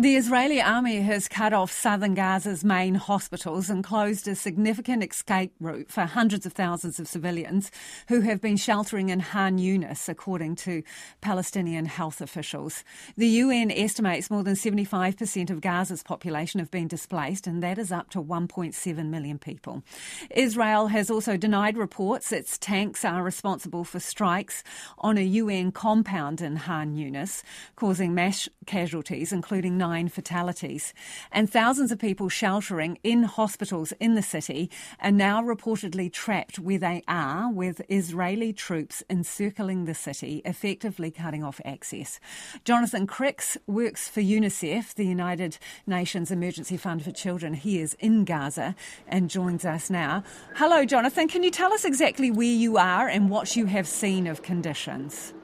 The Israeli army has cut off southern Gaza's main hospitals and closed a significant escape route for hundreds of thousands of civilians who have been sheltering in Khan Younis, according to Palestinian health officials. The UN estimates more than 75% of Gaza's population have been displaced, and that is up to 1.7 million people. Israel has also denied reports its tanks are responsible for strikes on a UN compound in Khan Younis, causing mass casualties, including nine fatalities. And thousands of people sheltering in hospitals in the city are now reportedly trapped where they are, with Israeli troops encircling the city, effectively cutting off access. Jonathan Crickx works for UNICEF, the United Nations Emergency Fund for Children. He is in Gaza and joins us now. Hello, Jonathan. Can you tell us exactly where you are and what you have seen of conditions?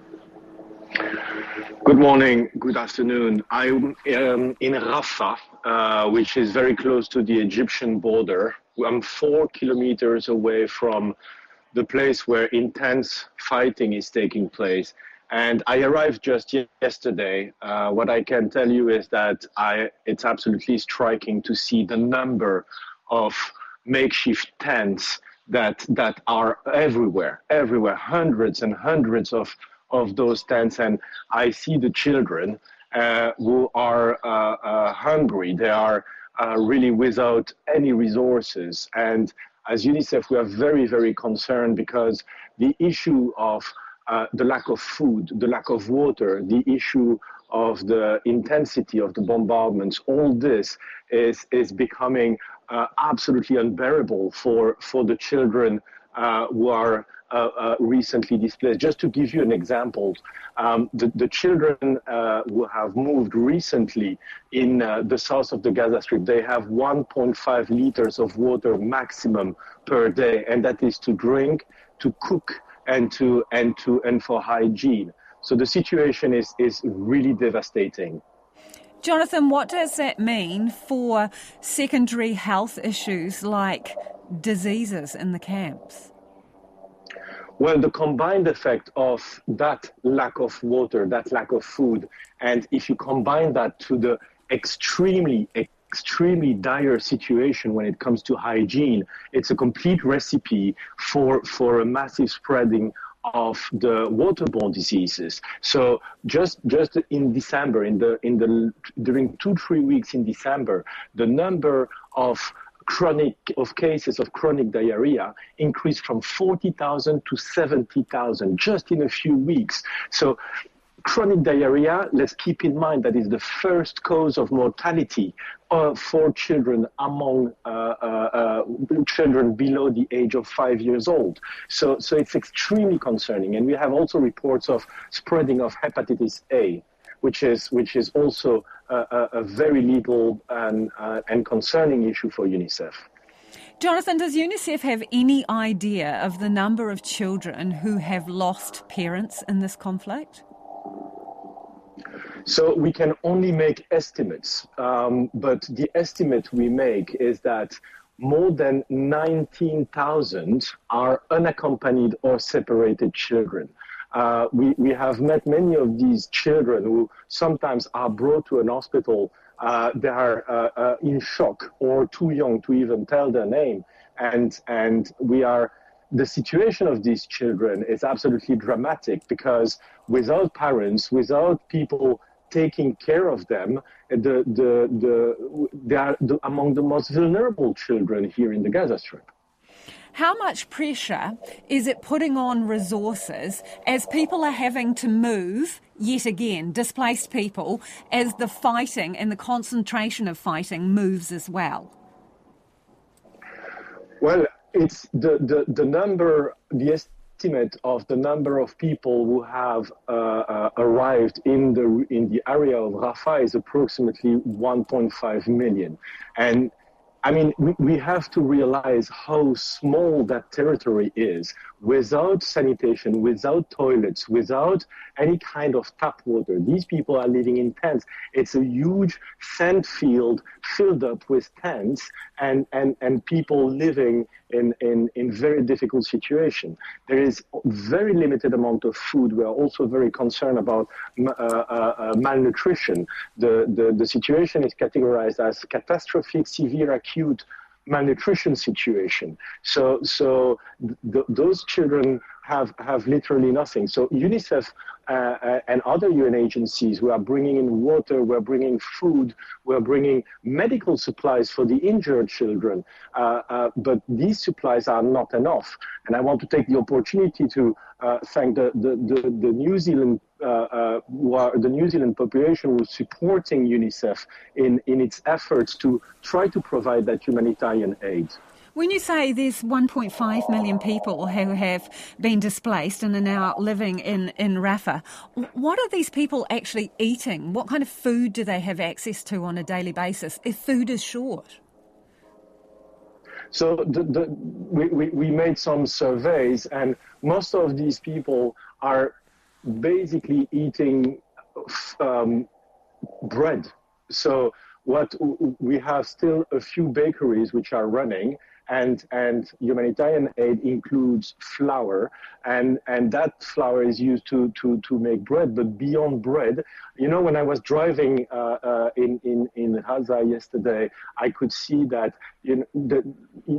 Good morning, good afternoon. I'm um, in Rafah, uh, which is very close to the Egyptian border. I'm four kilometers away from the place where intense fighting is taking place. And I arrived just yesterday. Uh, what I can tell you is that I, it's absolutely striking to see the number of makeshift tents that, that are everywhere, everywhere, hundreds and hundreds of of those tents, and I see the children uh, who are uh, uh, hungry. They are uh, really without any resources. And as UNICEF, we are very, very concerned because the issue of uh, the lack of food, the lack of water, the issue of the intensity of the bombardments, all this is, is becoming uh, absolutely unbearable for, for the children who are uh, uh, recently displaced. Just to give you an example, um, the, the, children uh, who have moved recently in uh, the south of the Gaza Strip, they have 1.5 liters of water maximum per day, and that is to drink, to cook, and to and to and for hygiene. So the situation is is really devastating. Jonathan, what does that mean for secondary health issues like diseases in the camps? Well, the combined effect of that lack of water, that lack of food, and if you combine that to the extremely, extremely dire situation when it comes to hygiene, it's a complete recipe for, for a massive spreading of the waterborne diseases. So just just in December, in the in the during two three weeks in December, the number of chronic of cases of chronic diarrhea increased from 40,000 to 70,000 just in a few weeks. So chronic diarrhea, let's keep in mind that is the first cause of mortality uh, for children among uh, uh, uh, children below the age of five years old. So, so it's extremely concerning. And we have also reports of spreading of hepatitis A which is which is also a, a, very legal and uh, and concerning issue for UNICEF. Jonathan, does UNICEF have any idea of the number of children who have lost parents in this conflict? So we can only make estimates, um, but the estimate we make is that more than 19,000 are unaccompanied or separated children. Uh, we, we have met many of these children who sometimes are brought to an hospital. Uh, they are uh, uh, in shock or too young to even tell their name. And, and we are, the situation of these children is absolutely dramatic because without parents, without people taking care of them, the, the, the, they are among the most vulnerable children here in the Gaza Strip. How much pressure is it putting on resources as people are having to move yet again, displaced people, as the fighting and the concentration of fighting moves as well? Well, it's the, the, the number, the estimate of the number of people who have uh, uh, arrived in the in the area of Rafah is approximately 1.5 million, and I mean, we, we have to realize how small that territory is without sanitation, without toilets, without any kind of tap water. These people are living in tents. It's a huge sand field filled up with tents and, and, and people living in, in, in very difficult situation. There is very limited amount of food. We are also very concerned about uh, uh, uh, malnutrition. The, the, the situation is categorized as catastrophic, severe, acute malnutrition situation. So, so th- those children have, have literally nothing. So UNICEF uh, uh, and other UN agencies we are bringing in water, we're bringing food, we're bringing medical supplies for the injured children. Uh, uh, but these supplies are not enough. And I want to take the opportunity to uh, thank the, the, the, the New Zealand uh, the New Zealand population was supporting UNICEF in, in its efforts to try to provide that humanitarian aid. When you say there's 1.5 million people who have been displaced and are now living in, in Rafah, what are these people actually eating? What kind of food do they have access to on a daily basis if food is short? So the, the, we, we, we made some surveys, and most of these people are basically eating um, bread. So what we have still a few bakeries which are running, and and humanitarian aid includes flour and and that flour is used to to to make bread but beyond bread you know when i was driving uh, uh, in in in Gaza yesterday i could see that you know, the,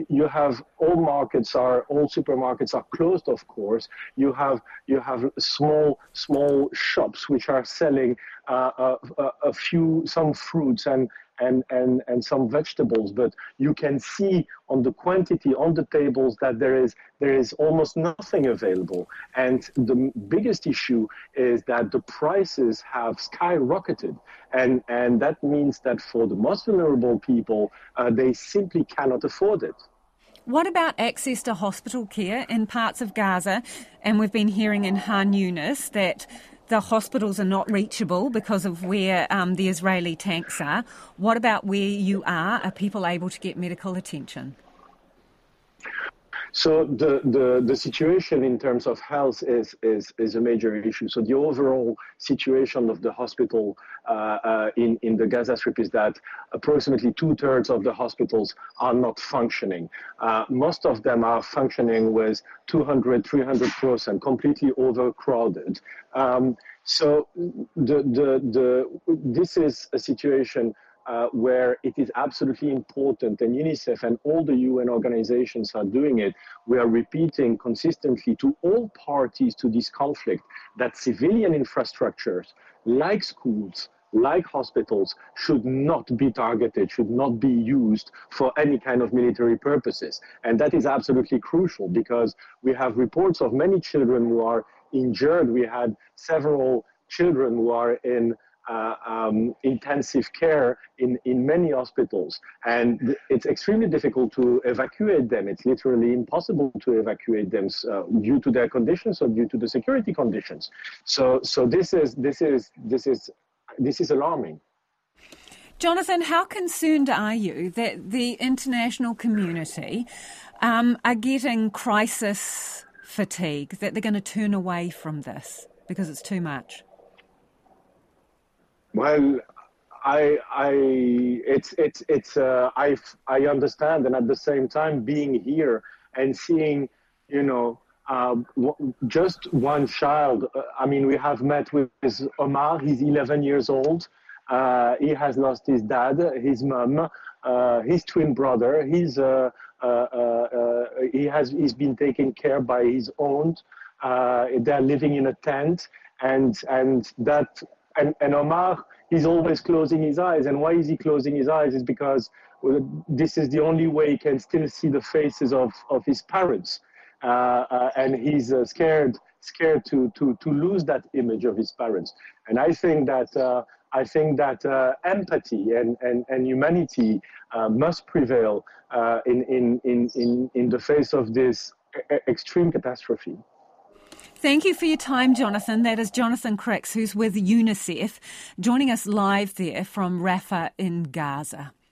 you have all markets are all supermarkets are closed of course. You have you have small small shops which are selling uh, a, uh, a few some fruits and and, and, and some vegetables, but you can see on the quantity on the tables that there is, there is almost nothing available. And the biggest issue is that the prices have skyrocketed. And, and that means that for the most vulnerable people, uh, they simply cannot afford it. What about access to hospital care in parts of Gaza? And we've been hearing in Khan Younis that the hospitals are not reachable because of where um, the Israeli tanks are. What about where you are? Are people able to get medical attention? So the, the, the situation in terms of health is, is, is a major issue. So the overall situation of the hospital uh, uh, in, in the Gaza Strip is that approximately two thirds of the hospitals are not functioning. Uh, most of them are functioning with 200, 300 percent, completely overcrowded. Um, so the, the, the, this is a situation uh, where it is absolutely important, and UNICEF and all the UN organizations are doing it. We are repeating consistently to all parties to this conflict that civilian infrastructures like schools, like hospitals, should not be targeted, should not be used for any kind of military purposes. And that is absolutely crucial because we have reports of many children who are injured. We had several children who are in uh, um, intensive care in, in many hospitals. And it's extremely difficult to evacuate them. It's literally impossible to evacuate them uh, due to their conditions or due to the security conditions. So, so this is, this is, this is, this is alarming. Jonathan, how concerned are you that the international community um, are getting crisis fatigue, that they're going to turn away from this because it's too much? Well, I, I, it's, it's, it's, uh, I, I understand, and at the same time, being here and seeing, you know, uh, just one child. Uh, I mean, we have met with Omar. He's 11 years old. Uh, he has lost his dad, his mom, uh, his twin brother. He's uh, uh, he has he's been taken care by his aunt. they're living in a tent, and and that and, and Omar, he's always closing his eyes. And why is he closing his eyes? Is because this is the only way he can still see the faces of, of his parents. Uh, uh, and he's uh, scared scared to, to, to lose that image of his parents. And I think that uh, I think that uh, empathy and, and, and humanity uh, must prevail in, in, in, in, in the face of this extreme catastrophe. Thank you for your time, Jonathan. That is Jonathan Crickx, who's with UNICEF, joining us live there from Rafah in Gaza.